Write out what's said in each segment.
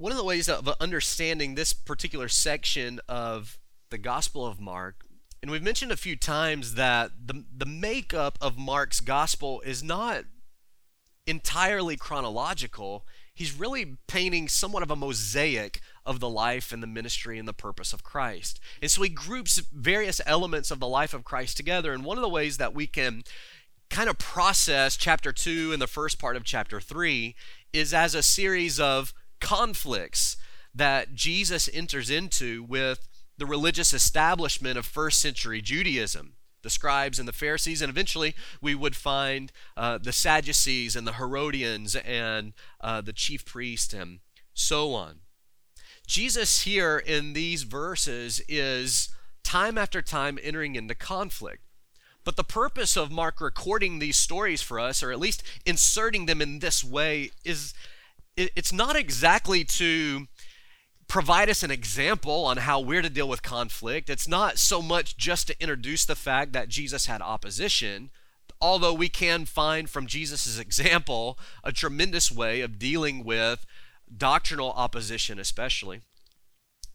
One of the ways of understanding this particular section of the Gospel of Mark, and we've mentioned a few times that the, the makeup of Mark's Gospel is not entirely chronological. He's really painting somewhat of a mosaic of the life and the ministry and the purpose of Christ. And so he groups various elements of the life of Christ together. And one of the ways that we can kind of process chapter 2 and the first part of chapter 3 is as a series of conflicts that Jesus enters into with the religious establishment of first century Judaism, the scribes and the Pharisees, and eventually we would find uh, the Sadducees and the Herodians and uh, the chief priest and so on. Jesus here in these verses is time after time entering into conflict. But the purpose of Mark recording these stories for us, or at least inserting them in this way, is it's not exactly to provide us an example on how we're to deal with conflict. It's not so much just to introduce the fact that Jesus had opposition, although we can find from Jesus' example a tremendous way of dealing with doctrinal opposition, especially,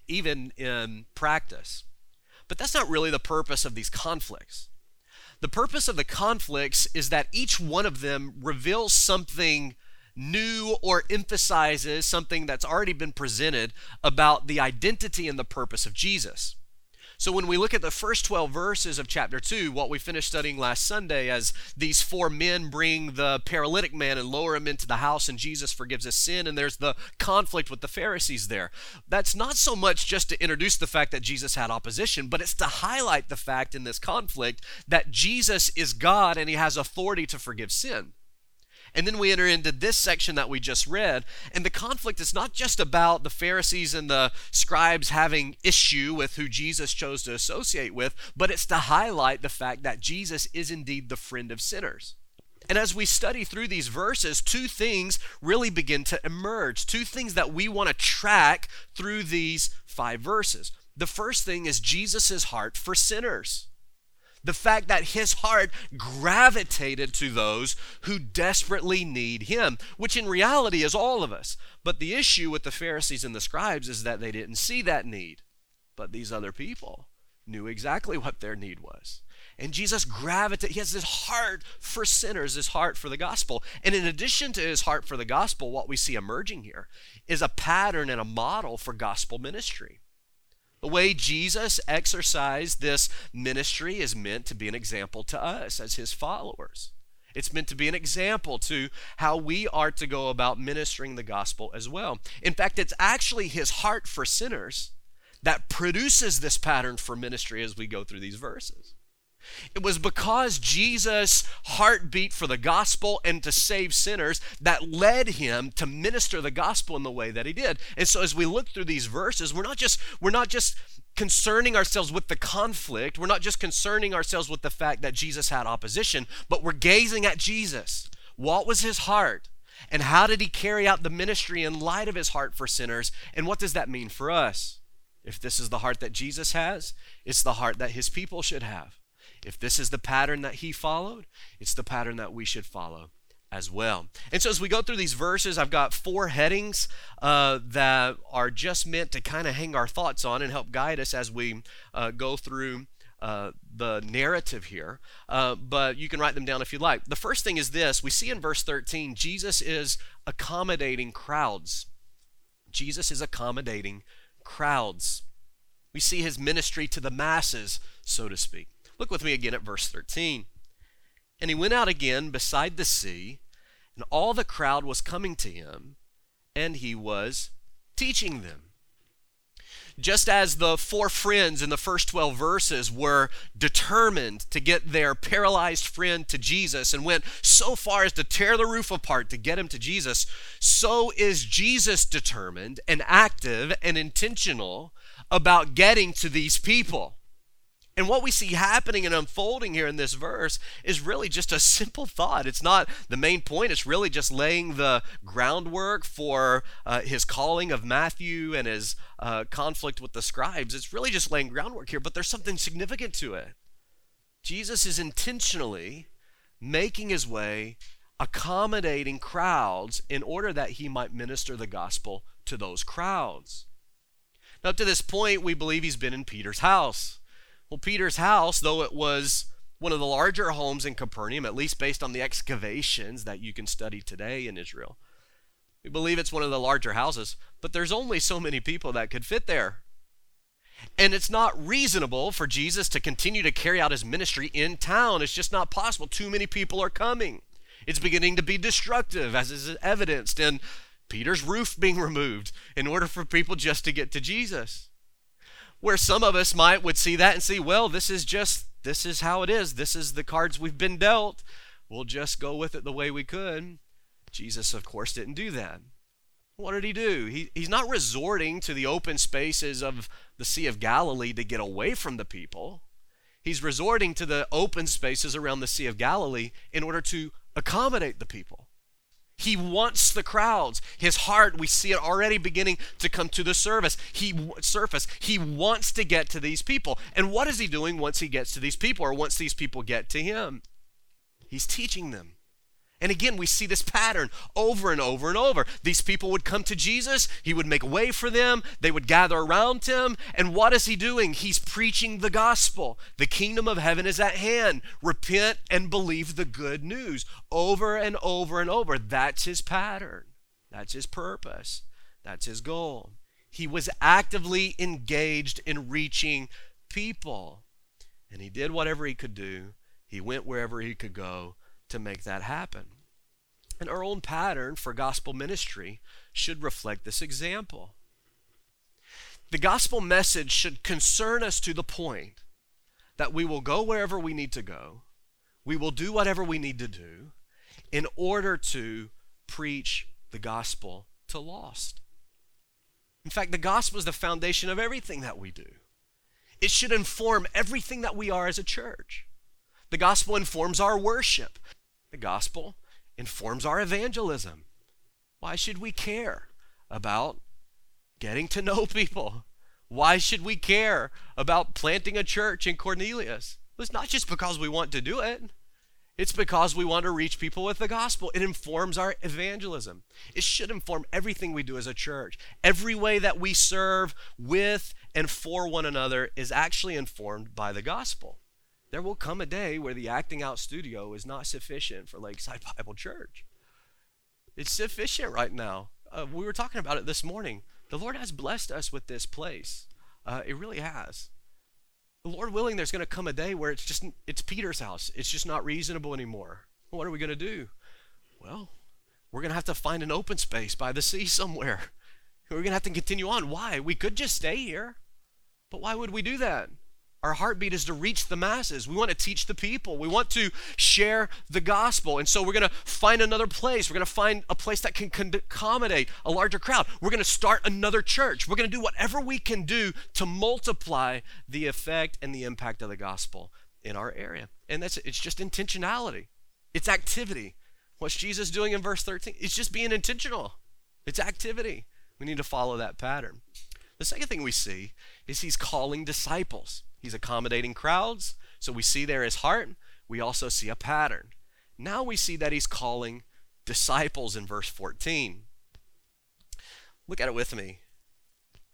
even in practice. But that's not really the purpose of these conflicts. The purpose of the conflicts is that each one of them reveals something new or emphasizes something that's already been presented about the identity and the purpose of Jesus. So when we look at the first 12 verses of chapter 2, what we finished studying last Sunday, as these four men bring the paralytic man and lower him into the house, and Jesus forgives his sin, and there's the conflict with the Pharisees there. That's not so much just to introduce the fact that Jesus had opposition, but it's to highlight the fact in this conflict that Jesus is God and he has authority to forgive sin. And then we enter into this section that we just read. And the conflict is not just about the Pharisees and the scribes having issue with who Jesus chose to associate with, but it's to highlight the fact that Jesus is indeed the friend of sinners. And as we study through these verses, two things really begin to emerge. Two things that we want to track through these five verses. The first thing is Jesus' heart for sinners the fact that his heart gravitated to those who desperately need him, which in reality is all of us. But the issue with the Pharisees and the scribes is that they didn't see that need. But these other people knew exactly what their need was. And Jesus gravitated, he has this heart for sinners, this heart for the gospel. And in addition to his heart for the gospel, what we see emerging here is a pattern and a model for gospel ministry. The way Jesus exercised this ministry is meant to be an example to us as his followers. It's meant to be an example to how we are to go about ministering the gospel as well. In fact, it's actually his heart for sinners that produces this pattern for ministry as we go through these verses. It was because Jesus' heartbeat for the gospel and to save sinners that led him to minister the gospel in the way that he did. And so as we look through these verses, we're not just we're not just concerning ourselves with the conflict. We're not just concerning ourselves with the fact that Jesus had opposition, but we're gazing at Jesus. What was his heart? And how did he carry out the ministry in light of his heart for sinners? And what does that mean for us? If this is the heart that Jesus has, it's the heart that his people should have. If this is the pattern that he followed, it's the pattern that we should follow as well. And so, as we go through these verses, I've got four headings uh, that are just meant to kind of hang our thoughts on and help guide us as we uh, go through uh, the narrative here. Uh, but you can write them down if you like. The first thing is this we see in verse 13, Jesus is accommodating crowds. Jesus is accommodating crowds. We see his ministry to the masses, so to speak. Look with me again at verse 13. And he went out again beside the sea, and all the crowd was coming to him, and he was teaching them. Just as the four friends in the first 12 verses were determined to get their paralyzed friend to Jesus and went so far as to tear the roof apart to get him to Jesus, so is Jesus determined and active and intentional about getting to these people. And what we see happening and unfolding here in this verse is really just a simple thought. It's not the main point, it's really just laying the groundwork for uh, his calling of Matthew and his uh, conflict with the scribes. It's really just laying groundwork here, but there's something significant to it. Jesus is intentionally making his way, accommodating crowds in order that he might minister the gospel to those crowds. Now, up to this point, we believe he's been in Peter's house. Well, Peter's house, though it was one of the larger homes in Capernaum, at least based on the excavations that you can study today in Israel, we believe it's one of the larger houses, but there's only so many people that could fit there. And it's not reasonable for Jesus to continue to carry out his ministry in town. It's just not possible. Too many people are coming. It's beginning to be destructive, as is evidenced in Peter's roof being removed in order for people just to get to Jesus. Where some of us might would see that and see, well, this is just this is how it is. This is the cards we've been dealt. We'll just go with it the way we could. Jesus, of course, didn't do that. What did he do? He, he's not resorting to the open spaces of the Sea of Galilee to get away from the people. He's resorting to the open spaces around the Sea of Galilee in order to accommodate the people. He wants the crowds. His heart, we see it already beginning to come to the service. He surface. He wants to get to these people. And what is he doing once he gets to these people or once these people get to him? He's teaching them. And again, we see this pattern over and over and over. These people would come to Jesus, he would make way for them, they would gather around him. And what is he doing? He's preaching the gospel. The kingdom of heaven is at hand. Repent and believe the good news over and over and over. That's his pattern, that's his purpose, that's his goal. He was actively engaged in reaching people. And he did whatever he could do, he went wherever he could go to make that happen. And our own pattern for gospel ministry should reflect this example. The gospel message should concern us to the point that we will go wherever we need to go, we will do whatever we need to do in order to preach the gospel to lost. In fact, the gospel is the foundation of everything that we do. It should inform everything that we are as a church. The gospel informs our worship. The gospel informs our evangelism. Why should we care about getting to know people? Why should we care about planting a church in Cornelius? It's not just because we want to do it. It's because we want to reach people with the gospel. It informs our evangelism. It should inform everything we do as a church. Every way that we serve with and for one another is actually informed by the gospel. There will come a day where the acting out studio is not sufficient for Lakeside Bible Church. It's sufficient right now. Uh, we were talking about it this morning. The Lord has blessed us with this place. Uh, it really has. The Lord willing, there's going to come a day where it's just it's Peter's house. It's just not reasonable anymore. What are we going to do? Well, we're going to have to find an open space by the sea somewhere. We're going to have to continue on. Why? We could just stay here. But why would we do that? Our heartbeat is to reach the masses. We want to teach the people. We want to share the gospel. And so we're going to find another place. We're going to find a place that can accommodate a larger crowd. We're going to start another church. We're going to do whatever we can do to multiply the effect and the impact of the gospel in our area. And that's it's just intentionality. It's activity. What's Jesus doing in verse 13? It's just being intentional. It's activity. We need to follow that pattern. The second thing we see is he's calling disciples. He's accommodating crowds. So we see there his heart. We also see a pattern. Now we see that he's calling disciples in verse 14. Look at it with me.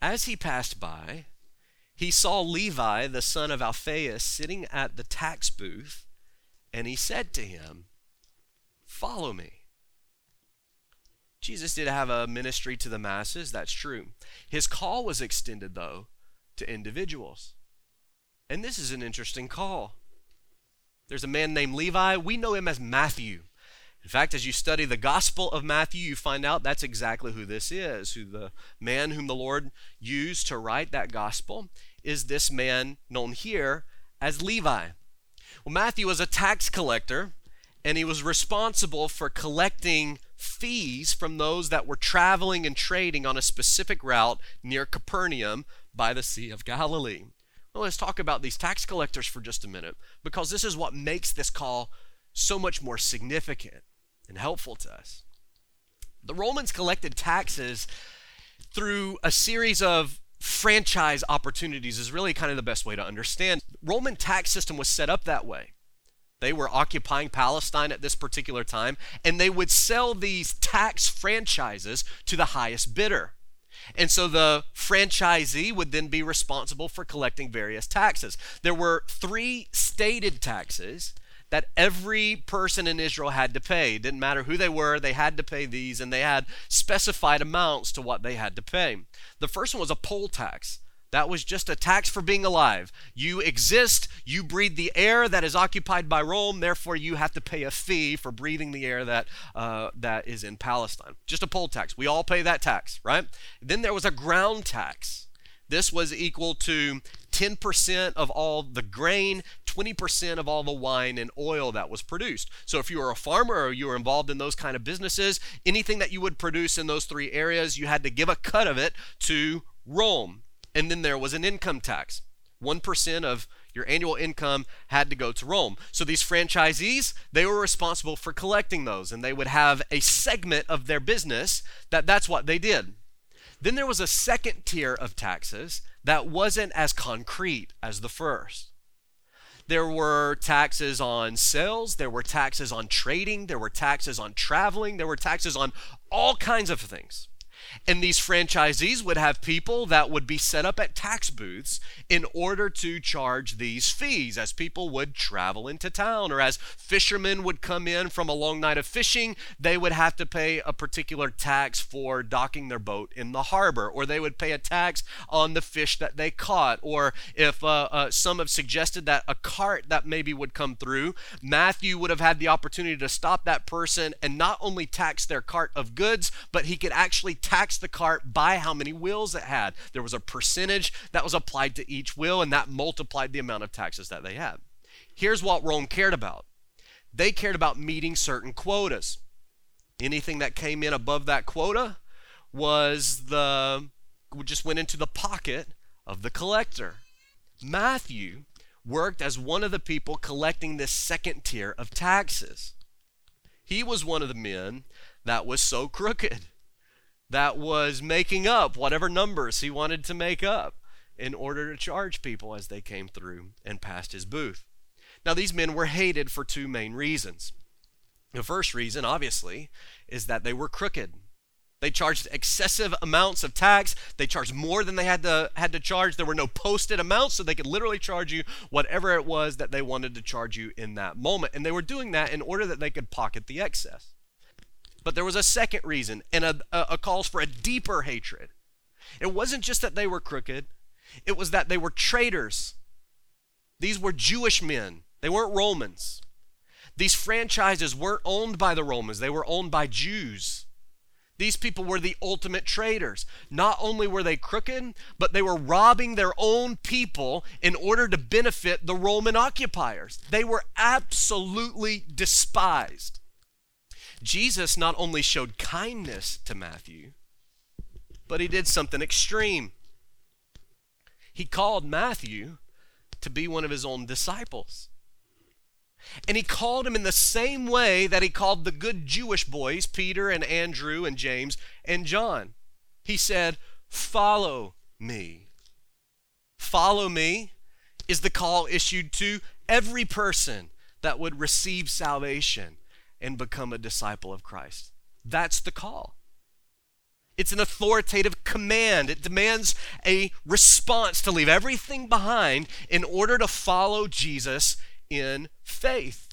As he passed by, he saw Levi, the son of Alphaeus, sitting at the tax booth, and he said to him, Follow me. Jesus did have a ministry to the masses, that's true. His call was extended, though, to individuals. And this is an interesting call. There's a man named Levi. We know him as Matthew. In fact, as you study the Gospel of Matthew, you find out that's exactly who this is. Who the man whom the Lord used to write that Gospel is this man known here as Levi. Well, Matthew was a tax collector, and he was responsible for collecting fees from those that were traveling and trading on a specific route near Capernaum by the Sea of Galilee. Well, let's talk about these tax collectors for just a minute because this is what makes this call so much more significant and helpful to us. The Romans collected taxes through a series of franchise opportunities is really kind of the best way to understand. Roman tax system was set up that way. They were occupying Palestine at this particular time and they would sell these tax franchises to the highest bidder. And so the franchisee would then be responsible for collecting various taxes. There were three stated taxes that every person in Israel had to pay. Didn't matter who they were, they had to pay these, and they had specified amounts to what they had to pay. The first one was a poll tax. That was just a tax for being alive. You exist, you breathe the air that is occupied by Rome, therefore you have to pay a fee for breathing the air that, uh, that is in Palestine. Just a poll tax. We all pay that tax, right? Then there was a ground tax. This was equal to 10% of all the grain, 20% of all the wine and oil that was produced. So if you were a farmer or you were involved in those kind of businesses, anything that you would produce in those three areas, you had to give a cut of it to Rome. And then there was an income tax. 1% of your annual income had to go to Rome. So these franchisees, they were responsible for collecting those and they would have a segment of their business that that's what they did. Then there was a second tier of taxes that wasn't as concrete as the first. There were taxes on sales, there were taxes on trading, there were taxes on traveling, there were taxes on all kinds of things. And these franchisees would have people that would be set up at tax booths in order to charge these fees as people would travel into town or as fishermen would come in from a long night of fishing, they would have to pay a particular tax for docking their boat in the harbor, or they would pay a tax on the fish that they caught. Or if uh, uh, some have suggested that a cart that maybe would come through, Matthew would have had the opportunity to stop that person and not only tax their cart of goods, but he could actually tax taxed the cart by how many wheels it had. There was a percentage that was applied to each wheel, and that multiplied the amount of taxes that they had. Here's what Rome cared about they cared about meeting certain quotas. Anything that came in above that quota was the just went into the pocket of the collector. Matthew worked as one of the people collecting this second tier of taxes. He was one of the men that was so crooked that was making up whatever numbers he wanted to make up in order to charge people as they came through and passed his booth. Now, these men were hated for two main reasons. The first reason, obviously, is that they were crooked. They charged excessive amounts of tax. They charged more than they had to had to charge. There were no posted amounts, so they could literally charge you whatever it was that they wanted to charge you in that moment. And they were doing that in order that they could pocket the excess. But there was a second reason and a, a, a calls for a deeper hatred. It wasn't just that they were crooked, it was that they were traitors. These were Jewish men, they weren't Romans. These franchises weren't owned by the Romans, they were owned by Jews. These people were the ultimate traitors. Not only were they crooked, but they were robbing their own people in order to benefit the Roman occupiers. They were absolutely despised. Jesus not only showed kindness to Matthew, but he did something extreme. He called Matthew to be one of his own disciples. And he called him in the same way that he called the good Jewish boys, Peter and Andrew and James and John. He said, Follow me. Follow me is the call issued to every person that would receive salvation and become a disciple of Christ. That's the call. It's an authoritative command. It demands a response to leave everything behind in order to follow Jesus in faith.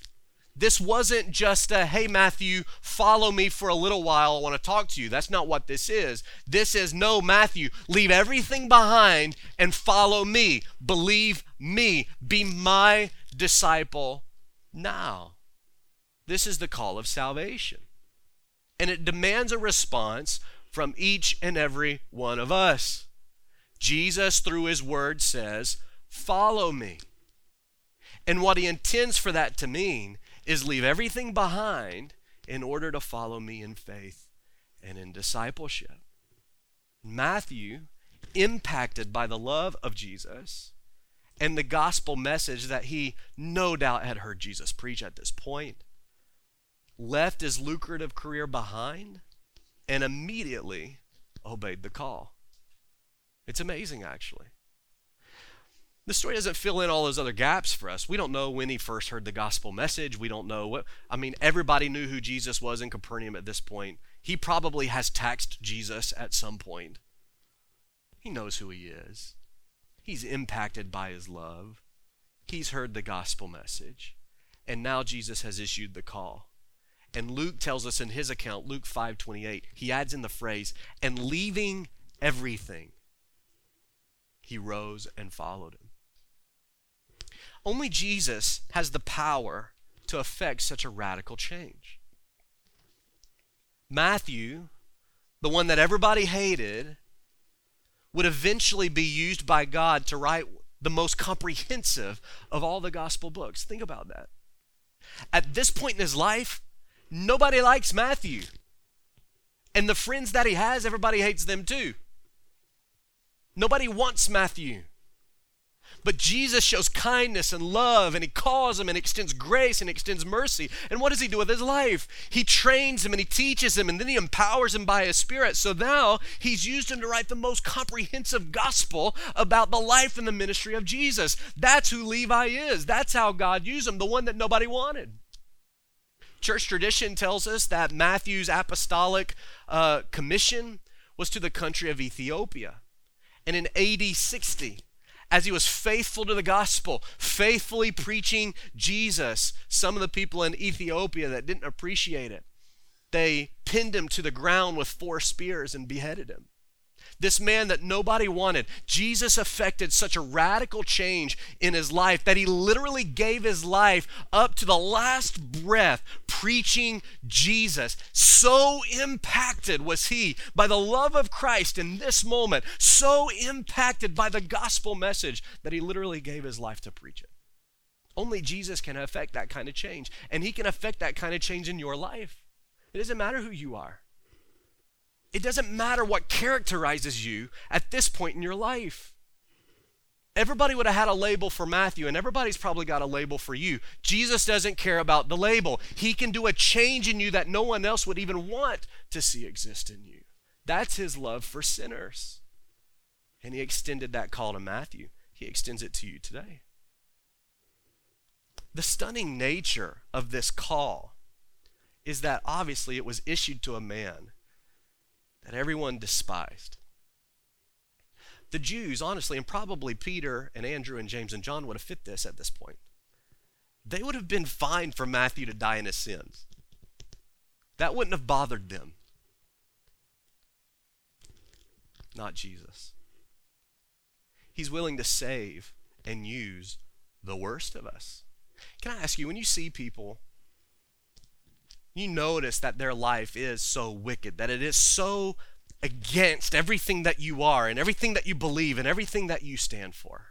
This wasn't just a, hey, Matthew, follow me for a little while. I want to talk to you. That's not what this is. This is, no, Matthew, leave everything behind and follow me. Believe me. Be my disciple now. This is the call of salvation. And it demands a response from each and every one of us. Jesus, through his word, says, Follow me. And what he intends for that to mean is leave everything behind in order to follow me in faith and in discipleship. Matthew, impacted by the love of Jesus and the gospel message that he no doubt had heard Jesus preach at this point, left his lucrative career behind and immediately obeyed the call. It's amazing, actually. The story doesn't fill in all those other gaps for us. We don't know when he first heard the gospel message. We don't know what, I mean, everybody knew who Jesus was in Capernaum at this point. He probably has taxed Jesus at some point. He knows who he is. He's impacted by his love. He's heard the gospel message. And now Jesus has issued the call. And Luke tells us in his account, Luke 5:28, he adds in the phrase, "And leaving everything, he rose and followed him." Only Jesus has the power to effect such a radical change. Matthew, the one that everybody hated, would eventually be used by God to write the most comprehensive of all the gospel books. Think about that. At this point in his life, nobody likes Matthew. And the friends that he has, everybody hates them too. Nobody wants Matthew. But Jesus shows kindness and love, and he calls him and extends grace and extends mercy. And what does he do with his life? He trains him and he teaches him, and then he empowers him by his spirit. So now he's used him to write the most comprehensive gospel about the life and the ministry of Jesus. That's who Levi is. That's how God used him, the one that nobody wanted. Church tradition tells us that Matthew's apostolic uh, commission was to the country of Ethiopia. And in AD 60, as he was faithful to the gospel, faithfully preaching Jesus, some of the people in Ethiopia that didn't appreciate it, they pinned him to the ground with four spears and beheaded him. This man that nobody wanted, Jesus affected such a radical change in his life that he literally gave his life up to the last breath preaching Jesus. So impacted was he by the love of Christ in this moment, so impacted by the gospel message that he literally gave his life to preach it. Only Jesus can affect that kind of change, and he can affect that kind of change in your life. It doesn't matter who you are. It doesn't matter what characterizes you at this point in your life. Everybody would have had a label for Matthew, and everybody's probably got a label for you. Jesus doesn't care about the label. He can do a change in you that no one else would even want to see exist in you. That's his love for sinners. And he extended that call to Matthew. He extends it to you today. The stunning nature of this call is that obviously it was issued to a man that everyone despised. The Jews, honestly, and probably Peter and Andrew and James and John would have fit this at this point. They would have been fine for Matthew to die in his sins. That wouldn't have bothered them. Not Jesus. He's willing to save and use the worst of us. Can I ask you, when you see people you notice that their life is so wicked, that it is so against everything that you are and everything that you believe and everything that you stand for,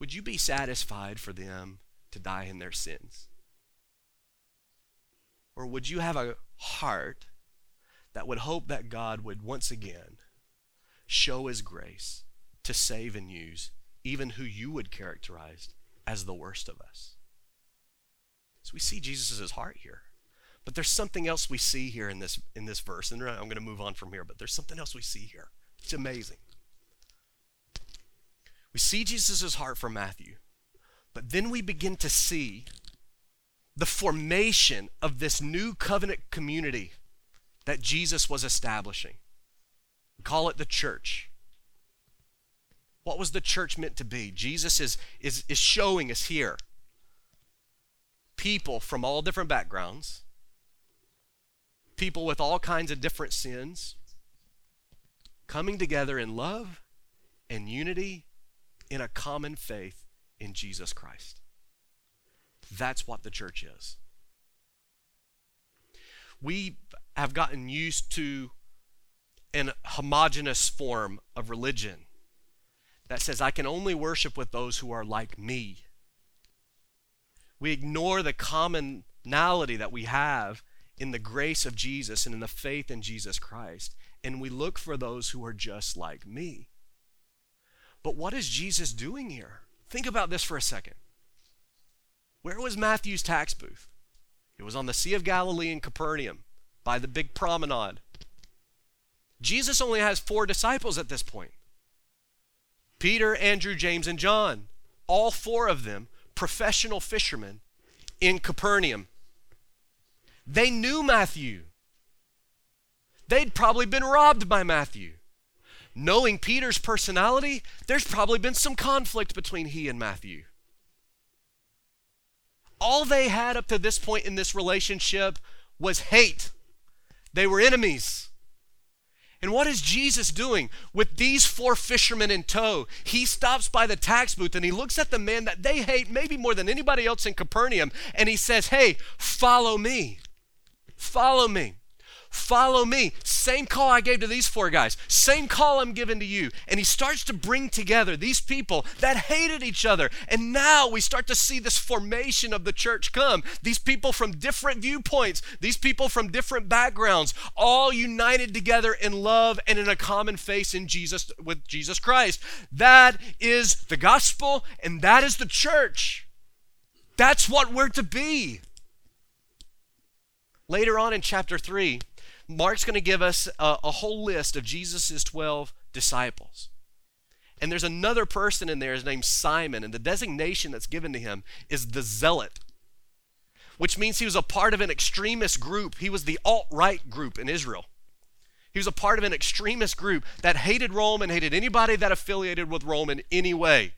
would you be satisfied for them to die in their sins? Or would you have a heart that would hope that God would once again show his grace to save and use even who you would characterize as the worst of us? So we see Jesus' heart here. But there's something else we see here in this in this verse, and I'm going to move on from here. But there's something else we see here. It's amazing. We see Jesus' heart for Matthew, but then we begin to see the formation of this new covenant community that Jesus was establishing. We call it the church. What was the church meant to be? Jesus is, is, is showing us here people from all different backgrounds people with all kinds of different sins coming together in love and unity in a common faith in Jesus Christ. That's what the church is. We have gotten used to an homogenous form of religion that says, I can only worship with those who are like me. We ignore the commonality that we have in the grace of Jesus and in the faith in Jesus Christ. And we look for those who are just like me. But what is Jesus doing here? Think about this for a second. Where was Matthew's tax booth? It was on the Sea of Galilee in Capernaum by the big promenade. Jesus only has four disciples at this point Peter, Andrew, James, and John. All four of them professional fishermen in Capernaum. They knew Matthew. They'd probably been robbed by Matthew. knowing Peter's personality, there's probably been some conflict between he and Matthew. All they had up to this point in this relationship was hate. They were enemies. And what is Jesus doing with these four fishermen in tow? He stops by the tax booth and he looks at the man that they hate, maybe more than anybody else in Capernaum, and he says, Hey, follow me. Follow me. Follow me. Same call I gave to these four guys. Same call I'm giving to you. And he starts to bring together these people that hated each other. And now we start to see this formation of the church come. These people from different viewpoints, these people from different backgrounds, all united together in love and in a common face in Jesus with Jesus Christ. That is the gospel and that is the church. That's what we're to be. Later on in chapter 3, Mark's going to give us a, a whole list of Jesus' 12 disciples. And there's another person in there, his name's Simon, and the designation that's given to him is the zealot, which means he was a part of an extremist group. He was the alt right group in Israel. He was a part of an extremist group that hated Rome and hated anybody that affiliated with Rome in any way.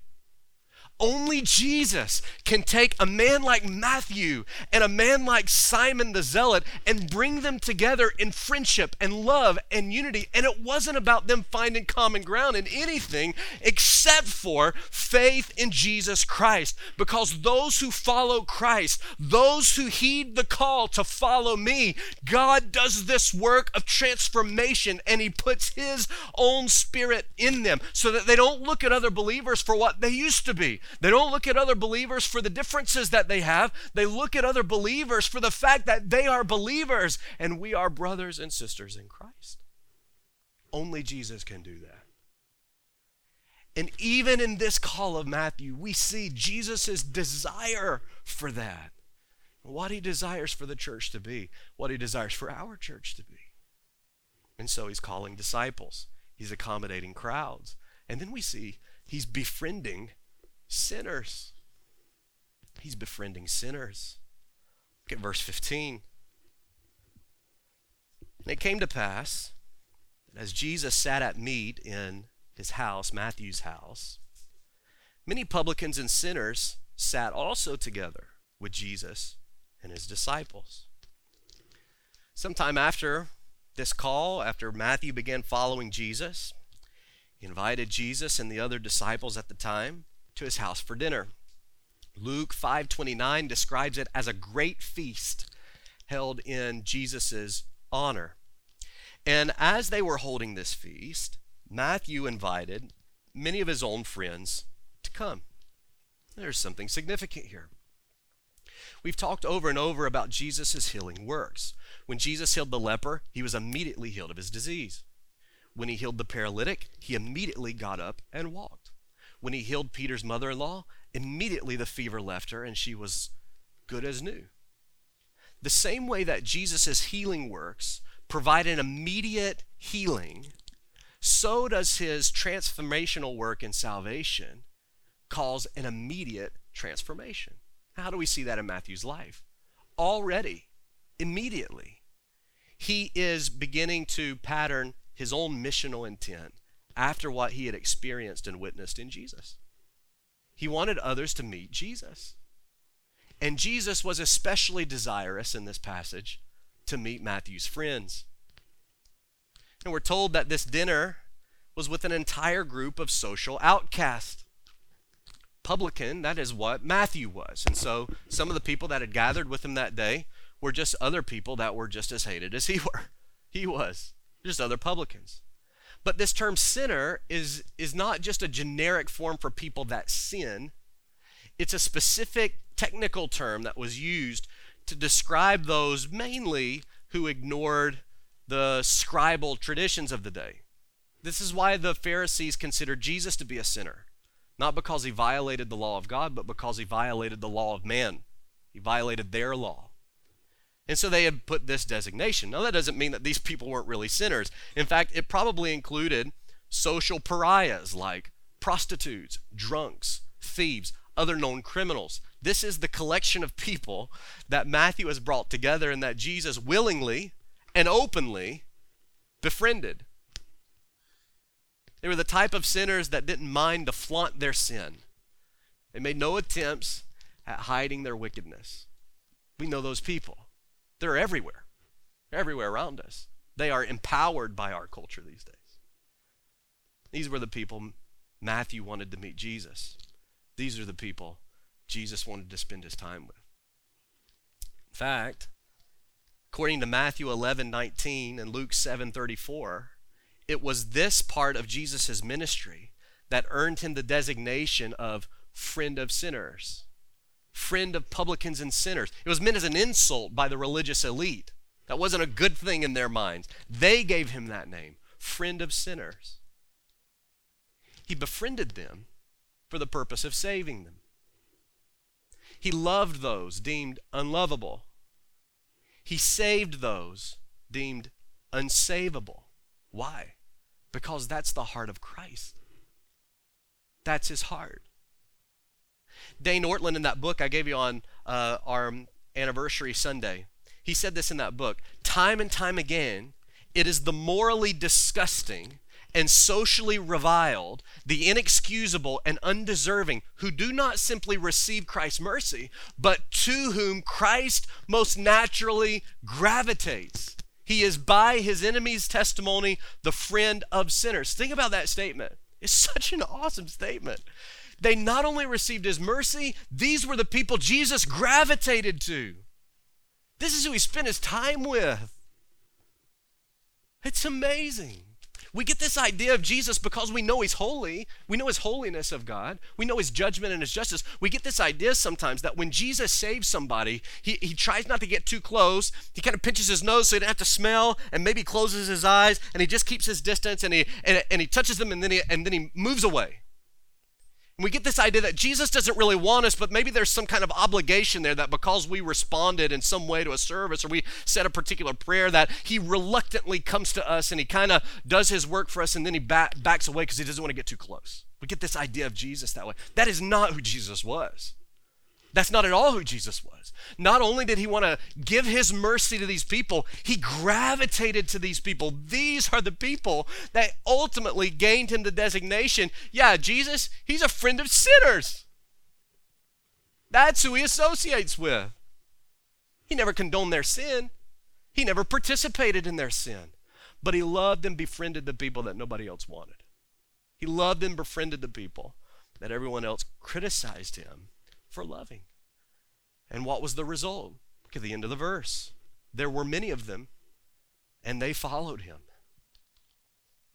Only Jesus can take a man like Matthew and a man like Simon the Zealot and bring them together in friendship and love and unity. And it wasn't about them finding common ground in anything except for faith in Jesus Christ. Because those who follow Christ, those who heed the call to follow me, God does this work of transformation and He puts His own Spirit in them so that they don't look at other believers for what they used to be they don't look at other believers for the differences that they have. They look at other believers for the fact that they are believers and we are brothers and sisters in Christ. Only Jesus can do that. And even in this call of Matthew, we see Jesus' desire for that. What he desires for the church to be, what he desires for our church to be. And so he's calling disciples, he's accommodating crowds. And then we see he's befriending sinners. He's befriending sinners. Look at verse 15. And it came to pass that as Jesus sat at meat in his house, Matthew's house, many publicans and sinners sat also together with Jesus and his disciples. Sometime after this call, after Matthew began following Jesus, he invited Jesus and the other disciples at the time to his house for dinner. Luke 5:29 describes it as a great feast held in Jesus' honor. And as they were holding this feast, Matthew invited many of his own friends to come. There's something significant here. We've talked over and over about Jesus' healing works. When Jesus healed the leper, he was immediately healed of his disease. When he healed the paralytic, he immediately got up and walked. When he healed Peter's mother in law, immediately the fever left her and she was good as new. The same way that Jesus' healing works provide an immediate healing, so does his transformational work in salvation cause an immediate transformation. How do we see that in Matthew's life? Already, immediately, he is beginning to pattern his own missional intent after what he had experienced and witnessed in Jesus. He wanted others to meet Jesus. And Jesus was especially desirous in this passage to meet Matthew's friends. And we're told that this dinner was with an entire group of social outcasts. Publican, that is what Matthew was. And so some of the people that had gathered with him that day were just other people that were just as hated as he were. He was. Just other publicans. But this term sinner is, is not just a generic form for people that sin, it's a specific technical term that was used to describe those mainly who ignored the scribal traditions of the day. This is why the Pharisees considered Jesus to be a sinner, not because he violated the law of God, but because he violated the law of man. He violated their law. And so they had put this designation. Now, that doesn't mean that these people weren't really sinners. In fact, it probably included social pariahs like prostitutes, drunks, thieves, other known criminals. This is the collection of people that Matthew has brought together and that Jesus willingly and openly befriended. They were the type of sinners that didn't mind to flaunt their sin. They made no attempts at hiding their wickedness. We know those people. They're everywhere, everywhere around us. They are empowered by our culture these days. These were the people Matthew wanted to meet Jesus. These are the people Jesus wanted to spend his time with. In fact, according to Matthew 11 19 and Luke 7 34, it was this part of Jesus' ministry that earned him the designation of friend of sinners, friend of publicans and sinners. It was meant as an insult by the religious elite. That wasn't a good thing in their minds. They gave him that name, friend of sinners. He befriended them for the purpose of saving them. He loved those deemed unlovable. He saved those deemed unsavable. Why? Because that's the heart of Christ. That's his heart. Dane Ortlund, in that book I gave you on uh, our anniversary Sunday, he said this in that book time and time again, it is the morally disgusting and socially reviled, the inexcusable and undeserving, who do not simply receive Christ's mercy, but to whom Christ most naturally gravitates. He is by his enemy's testimony the friend of sinners. Think about that statement. It's such an awesome statement. They not only received his mercy, these were the people Jesus gravitated to. This is who he spent his time with. It's amazing. We get this idea of Jesus because we know he's holy. We know his holiness of God. We know his judgment and his justice. We get this idea sometimes that when Jesus saves somebody, he, he tries not to get too close. He kind of pinches his nose so he doesn't have to smell and maybe closes his eyes and he just keeps his distance and he, and, and he touches them and then he, and then he moves away. And we get this idea that Jesus doesn't really want us, but maybe there's some kind of obligation there that because we responded in some way to a service or we said a particular prayer, that he reluctantly comes to us and he kind of does his work for us and then he back, backs away because he doesn't want to get too close. We get this idea of Jesus that way. That is not who Jesus was. That's not at all who Jesus was. Not only did he want to give his mercy to these people, he gravitated to these people. These are the people that ultimately gained him the designation yeah, Jesus, he's a friend of sinners. That's who he associates with. He never condoned their sin, he never participated in their sin. But he loved and befriended the people that nobody else wanted. He loved and befriended the people that everyone else criticized him for loving. And what was the result? Look at the end of the verse. There were many of them, and they followed him.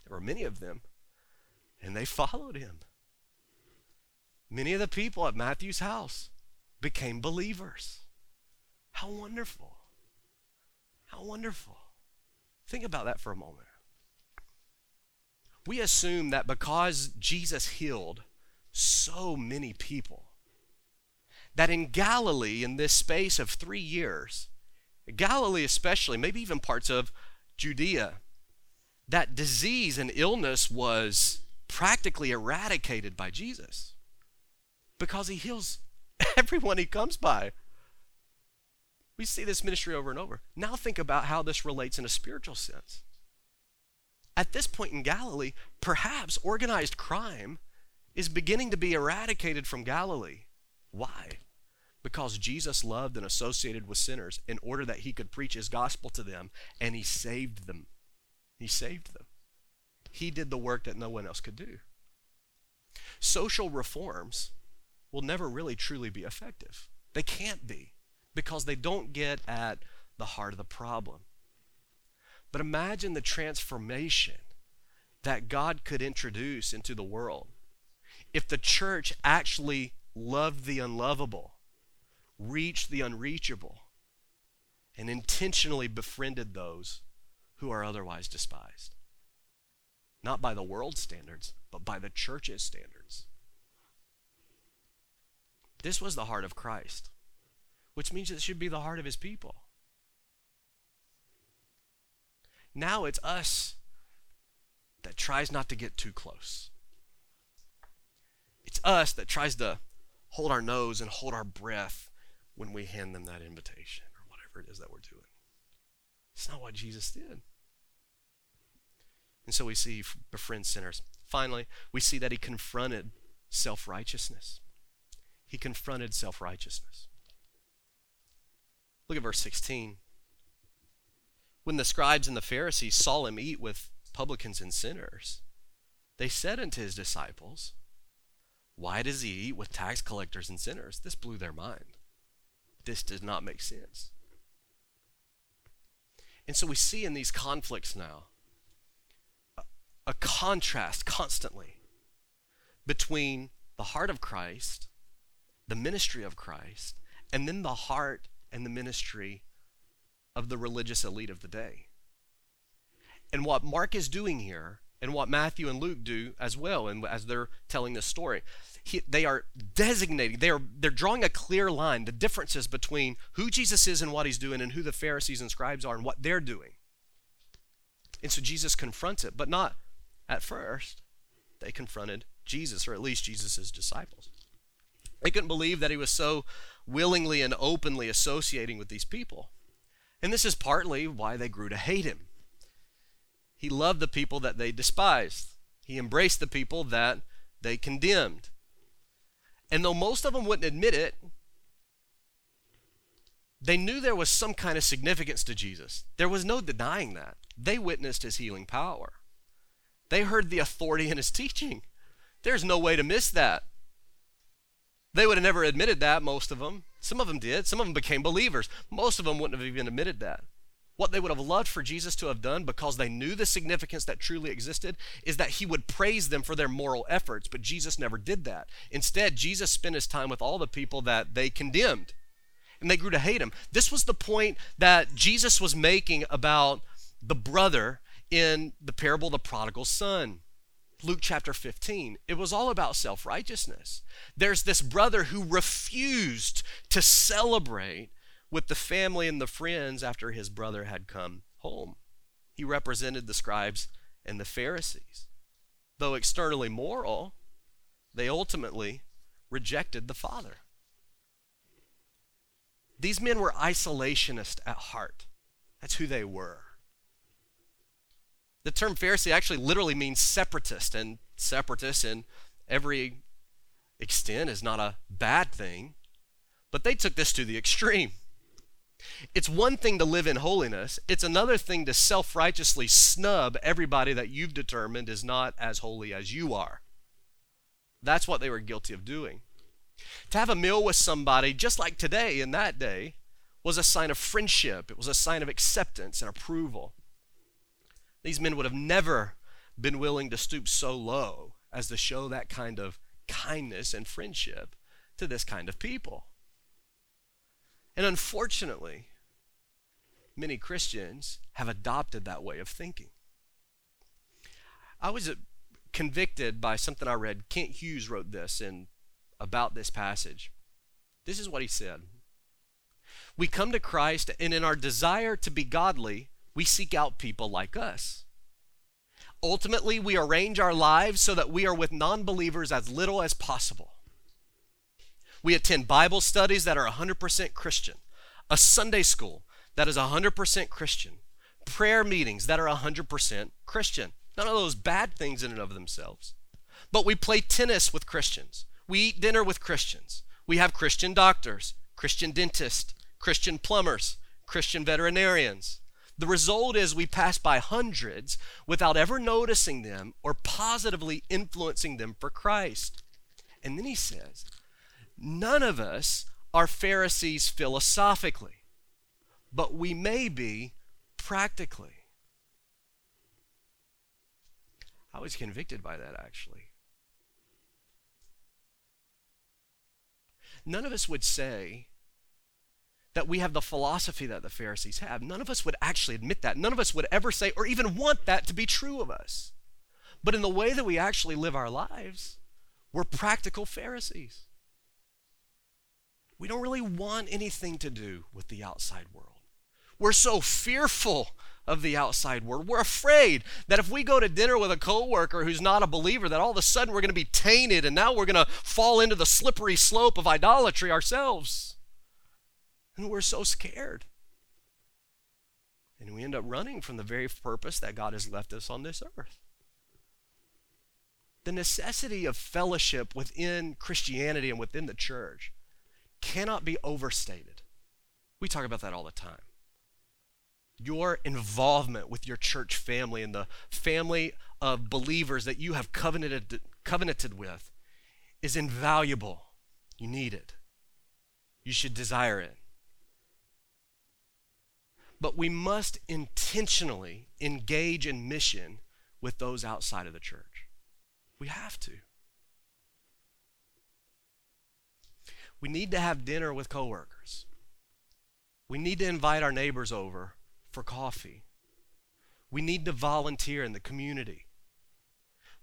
There were many of them, and they followed him. Many of the people at Matthew's house became believers. How wonderful! How wonderful. Think about that for a moment. We assume that because Jesus healed so many people, that in Galilee, in this space of three years, Galilee especially, maybe even parts of Judea, that disease and illness was practically eradicated by Jesus because he heals everyone he comes by. We see this ministry over and over. Now think about how this relates in a spiritual sense. At this point in Galilee, perhaps organized crime is beginning to be eradicated from Galilee. Why? Because Jesus loved and associated with sinners in order that he could preach his gospel to them, and he saved them. He saved them. He did the work that no one else could do. Social reforms will never really truly be effective. They can't be because they don't get at the heart of the problem. But imagine the transformation that God could introduce into the world if the church actually loved the unlovable, reached the unreachable, and intentionally befriended those who are otherwise despised. Not by the world's standards, but by the church's standards. This was the heart of Christ, which means it should be the heart of his people. Now it's us that tries not to get too close. It's us that tries to hold our nose and hold our breath when we hand them that invitation or whatever it is that we're doing. It's not what Jesus did. And so we see befriend sinners, finally, we see that he confronted self righteousness. He confronted self righteousness. Look at verse 16. When the scribes and the Pharisees saw him eat with publicans and sinners, they said unto his disciples, Why does he eat with tax collectors and sinners? This blew their mind. This does not make sense. And so we see in these conflicts now a, a contrast constantly between the heart of Christ, the ministry of Christ, and then the heart and the ministry of the religious elite of the day. And what Mark is doing here, and what Matthew and Luke do as well, and as they're telling this story, he, they are designating, they are they're drawing a clear line, the differences between who Jesus is and what he's doing, and who the Pharisees and scribes are and what they're doing. And so Jesus confronts it, but not at first. They confronted Jesus, or at least Jesus' disciples. They couldn't believe that he was so willingly and openly associating with these people. And this is partly why they grew to hate him. He loved the people that they despised, he embraced the people that they condemned. And though most of them wouldn't admit it, they knew there was some kind of significance to Jesus. There was no denying that. They witnessed his healing power. They heard the authority in his teaching. There's no way to miss that. They would have never admitted that, most of them. Some of them did. Some of them became believers. Most of them wouldn't have even admitted that. What they would have loved for Jesus to have done because they knew the significance that truly existed is that he would praise them for their moral efforts, but Jesus never did that. Instead, Jesus spent his time with all the people that they condemned, and they grew to hate him. This was the point that Jesus was making about the brother in the parable of the prodigal son. Luke chapter 15. It was all about self righteousness. There's this brother who refused to celebrate with the family and the friends after his brother had come home. He represented the scribes and the Pharisees. Though externally moral, they ultimately rejected the Father. These men were isolationist at heart. That's who they were. The term Pharisee actually literally means separatist, and separatist in every extent is not a bad thing, but they took this to the extreme. It's one thing to live in holiness, it's another thing to self righteously snub everybody that you've determined is not as holy as you are. That's what they were guilty of doing. To have a meal with somebody, just like today in that day, was a sign of friendship, it was a sign of acceptance and approval. These men would have never been willing to stoop so low as to show that kind of kindness and friendship to this kind of people. And unfortunately, many Christians have adopted that way of thinking. I was uh, convicted by something I read. Kent Hughes wrote this in about this passage. This is what he said. We come to Christ, and in our desire to be godly, we seek out people like us. Ultimately, we arrange our lives so that we are with non believers as little as possible. We attend Bible studies that are 100% Christian, a Sunday school that is 100% Christian, prayer meetings that are 100% Christian. None of those bad things in and of themselves. But we play tennis with Christians. We eat dinner with Christians. We have Christian doctors, Christian dentists, Christian plumbers, Christian veterinarians. The result is we pass by hundreds without ever noticing them or positively influencing them for Christ. And then he says, None of us are Pharisees philosophically, but we may be practically. I was convicted by that actually. None of us would say that we have the philosophy that the Pharisees have. None of us would actually admit that. None of us would ever say or even want that to be true of us. But in the way that we actually live our lives, we're practical Pharisees. We don't really want anything to do with the outside world. We're so fearful of the outside world. We're afraid that if we go to dinner with a coworker who's not a believer, that all of a sudden we're going to be tainted and now we're going to fall into the slippery slope of idolatry ourselves. And we're so scared. And we end up running from the very purpose that God has left us on this earth. the necessity of fellowship within Christianity and within the church cannot be overstated. We talk about that all the time. Your involvement with your church family and the family of believers that you have covenanted, covenanted with is invaluable. You need it. You should desire it. But we must intentionally engage in mission with those outside of the church. We have to. We need to have dinner with coworkers. We need to invite our neighbors over for coffee. We need to volunteer in the community.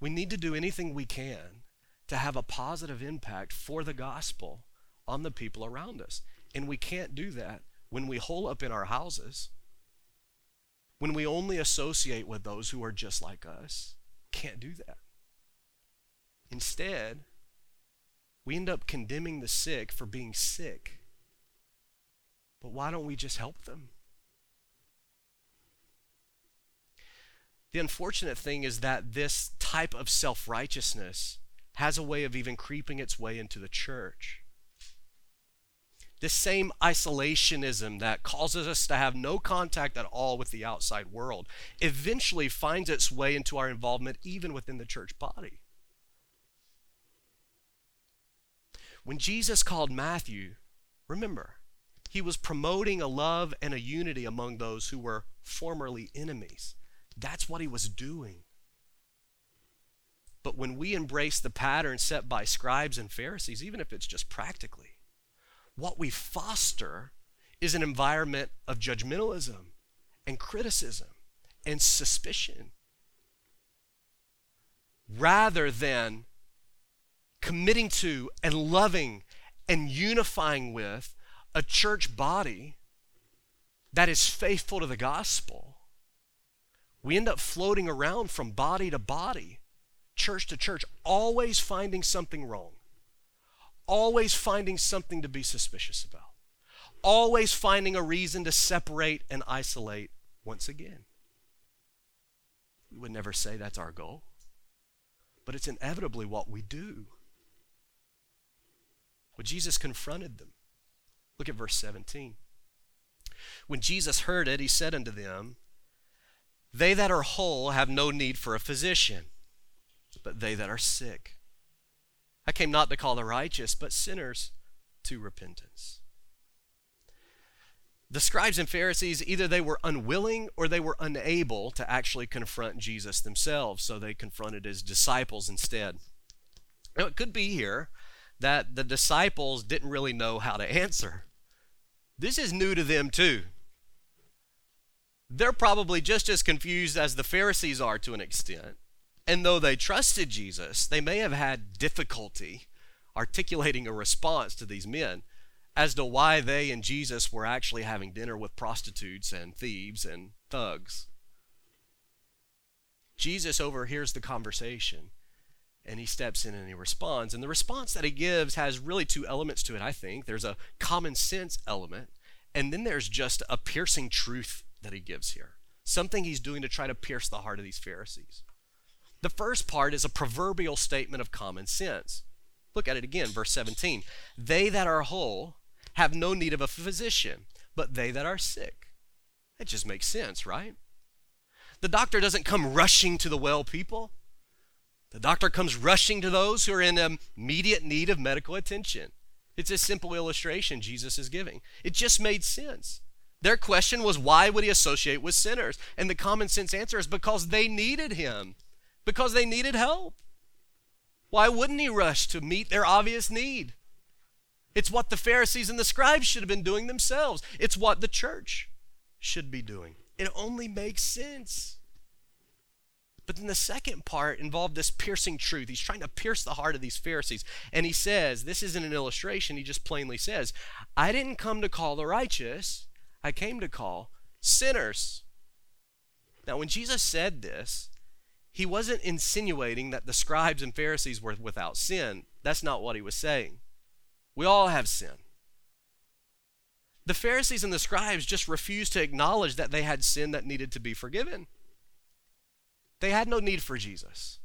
We need to do anything we can to have a positive impact for the gospel on the people around us. And we can't do that when we hole up in our houses, when we only associate with those who are just like us. Can't do that. Instead, we end up condemning the sick for being sick. But why don't we just help them? The unfortunate thing is that this type of self righteousness has a way of even creeping its way into the church. This same isolationism that causes us to have no contact at all with the outside world eventually finds its way into our involvement even within the church body. When Jesus called Matthew, remember, he was promoting a love and a unity among those who were formerly enemies. That's what he was doing. But when we embrace the pattern set by scribes and Pharisees, even if it's just practically, what we foster is an environment of judgmentalism and criticism and suspicion rather than committing to and loving and unifying with a church body that is faithful to the gospel, we end up floating around from body to body, church to church, always finding something wrong, always finding something to be suspicious about, always finding a reason to separate and isolate once again. We would never say that's our goal, but it's inevitably what we do. Well, Jesus confronted them. Look at verse 17. When Jesus heard it, he said unto them, They that are whole have no need for a physician, but they that are sick. I came not to call the righteous, but sinners to repentance. The scribes and Pharisees, either they were unwilling or they were unable to actually confront Jesus themselves, so they confronted his disciples instead. Now, it could be here that the disciples didn't really know how to answer. This is new to them too. They're probably just as confused as the Pharisees are to an extent. And though they trusted Jesus, they may have had difficulty articulating a response to these men as to why they and Jesus were actually having dinner with prostitutes and thieves and thugs. Jesus overhears the conversation and he steps in and he responds. And the response that he gives has really two elements to it, I think. There's a common sense element, and then there's just a piercing truth that he gives here. Something he's doing to try to pierce the heart of these Pharisees. The first part is a proverbial statement of common sense. Look at it again, verse 17. They that are whole have no need of a physician, but they that are sick. That just makes sense, right? The doctor doesn't come rushing to the well people. The doctor comes rushing to those who are in immediate need of medical attention. It's a simple illustration Jesus is giving. It just made sense. Their question was, why would he associate with sinners? And the common sense answer is because they needed him, because they needed help. Why wouldn't he rush to meet their obvious need? It's what the Pharisees and the scribes should have been doing themselves. It's what the church should be doing. It only makes sense. But then the second part involved this piercing truth. He's trying to pierce the heart of these Pharisees. And he says, this isn't an illustration, he just plainly says, I didn't come to call the righteous, I came to call sinners. Now, when Jesus said this, he wasn't insinuating that the scribes and Pharisees were without sin. That's not what he was saying. We all have sin. The Pharisees and the scribes just refused to acknowledge that they had sin that needed to be forgiven. They had no need for Jesus.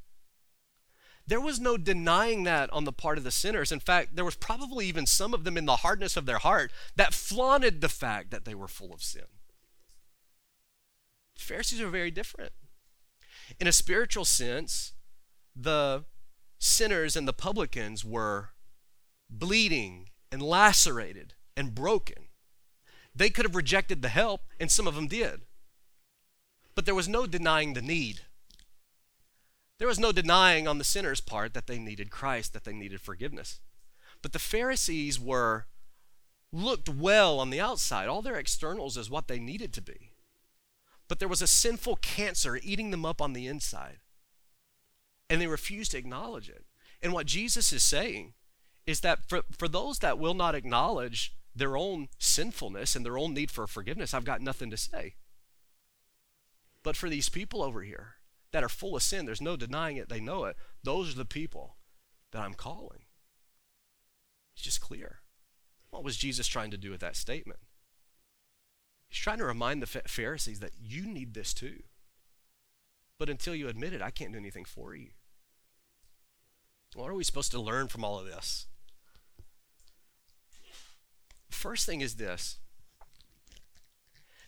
There was no denying that on the part of the sinners. In fact, there was probably even some of them in the hardness of their heart that flaunted the fact that they were full of sin. Pharisees are very different. In a spiritual sense, the sinners and the publicans were bleeding and lacerated and broken. They could have rejected the help, and some of them did. But there was no denying the need. There was no denying on the sinner's part that they needed Christ, that they needed forgiveness. But the Pharisees were looked well on the outside. All their externals is what they needed to be. But there was a sinful cancer eating them up on the inside. And they refused to acknowledge it. And what Jesus is saying is that for, for those that will not acknowledge their own sinfulness and their own need for forgiveness, I've got nothing to say. But for these people over here that are full of sin, there's no denying it, they know it. Those are the people that I'm calling. It's just clear. What was Jesus trying to do with that statement? He's trying to remind the Pharisees that you need this too. But until you admit it, I can't do anything for you. What are we supposed to learn from all of this? First thing is this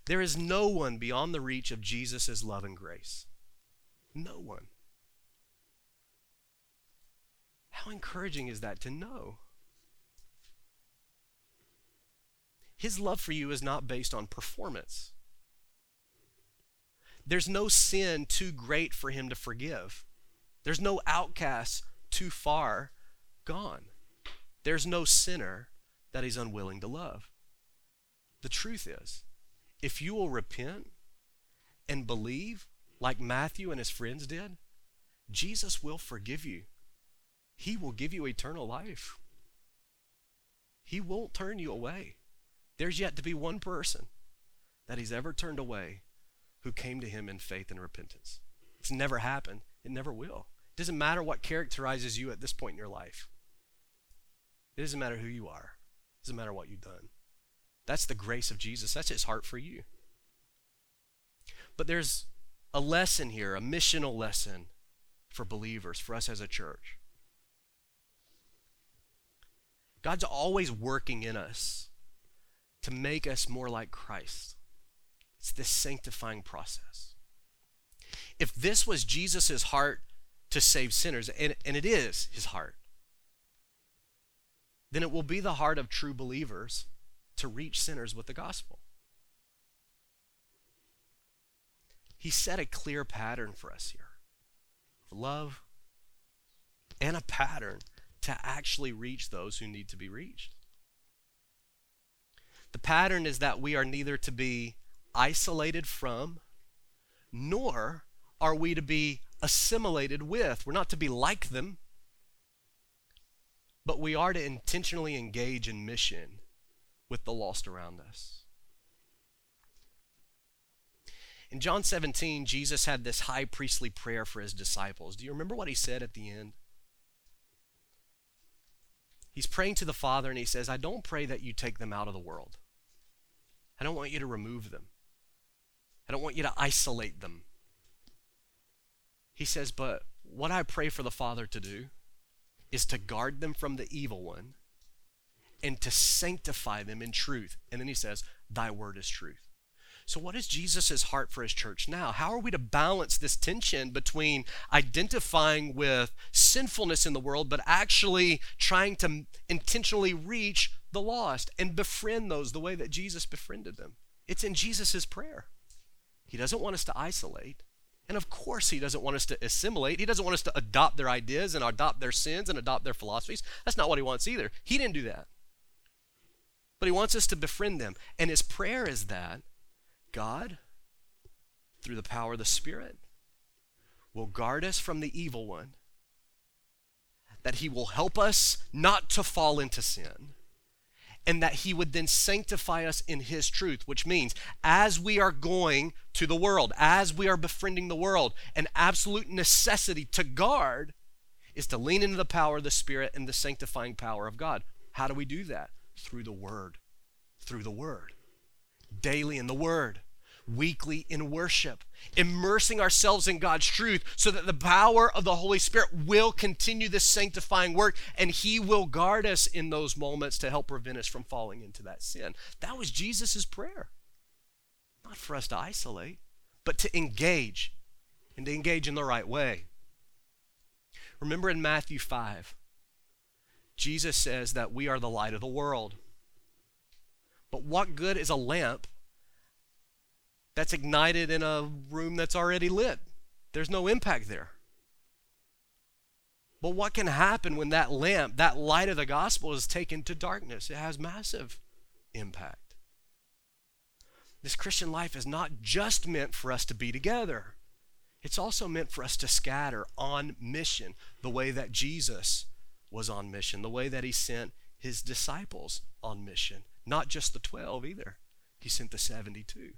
there is no one beyond the reach of Jesus' love and grace. No one. How encouraging is that to know? His love for you is not based on performance. There's no sin too great for him to forgive. There's no outcast too far gone. There's no sinner that he's unwilling to love. The truth is, if you will repent and believe like Matthew and his friends did, Jesus will forgive you. He will give you eternal life. He won't turn you away. There's yet to be one person that he's ever turned away who came to him in faith and repentance. It's never happened. It never will. It doesn't matter what characterizes you at this point in your life. It doesn't matter who you are. It doesn't matter what you've done. That's the grace of Jesus. That's his heart for you. But there's a lesson here, a missional lesson for believers, for us as a church. God's always working in us to make us more like Christ. It's this sanctifying process. If this was Jesus' heart to save sinners, and, and it is his heart, then it will be the heart of true believers to reach sinners with the gospel. He set a clear pattern for us here love and a pattern to actually reach those who need to be reached. The pattern is that we are neither to be isolated from, nor are we to be assimilated with. We're not to be like them, but we are to intentionally engage in mission with the lost around us. In John 17, Jesus had this high priestly prayer for his disciples. Do you remember what he said at the end? He's praying to the Father and he says, I don't pray that you take them out of the world. I don't want you to remove them. I don't want you to isolate them. He says, But what I pray for the Father to do is to guard them from the evil one and to sanctify them in truth. And then he says, Thy word is truth. So, what is Jesus' heart for his church now? How are we to balance this tension between identifying with sinfulness in the world, but actually trying to intentionally reach the lost and befriend those the way that Jesus befriended them? It's in Jesus' prayer. He doesn't want us to isolate. And of course, he doesn't want us to assimilate. He doesn't want us to adopt their ideas and adopt their sins and adopt their philosophies. That's not what he wants either. He didn't do that. But he wants us to befriend them. And his prayer is that God, through the power of the Spirit, will guard us from the evil one, that he will help us not to fall into sin, and that he would then sanctify us in his truth, which means as we are going to the world, as we are befriending the world, an absolute necessity to guard is to lean into the power of the Spirit and the sanctifying power of God. How do we do that? Through the Word. Through the Word. Daily in the Word weekly in worship, immersing ourselves in God's truth so that the power of the Holy Spirit will continue this sanctifying work and He will guard us in those moments to help prevent us from falling into that sin. That was Jesus' prayer. Not for us to isolate, but to engage and to engage in the right way. Remember in Matthew 5, Jesus says that we are the light of the world. But what good is a lamp that's ignited in a room that's already lit? There's no impact there. But what can happen when that lamp, that light of the gospel, is taken to darkness? It has massive impact. This Christian life is not just meant for us to be together, it's also meant for us to scatter on mission the way that Jesus was on mission, the way that he sent his disciples on mission. Not just the 12 either, he sent the 72.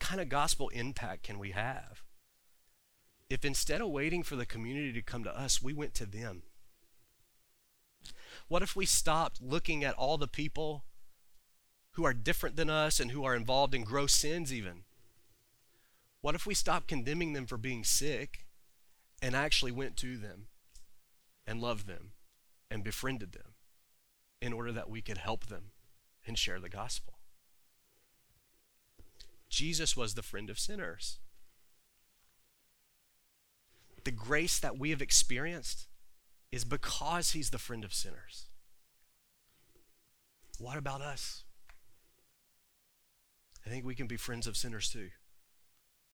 Kind of gospel impact can we have if instead of waiting for the community to come to us, we went to them? What if we stopped looking at all the people who are different than us and who are involved in gross sins, even? What if we stopped condemning them for being sick and actually went to them and loved them and befriended them in order that we could help them and share the gospel. Jesus was the friend of sinners. The grace that we have experienced is because he's the friend of sinners. What about us? I think we can be friends of sinners too.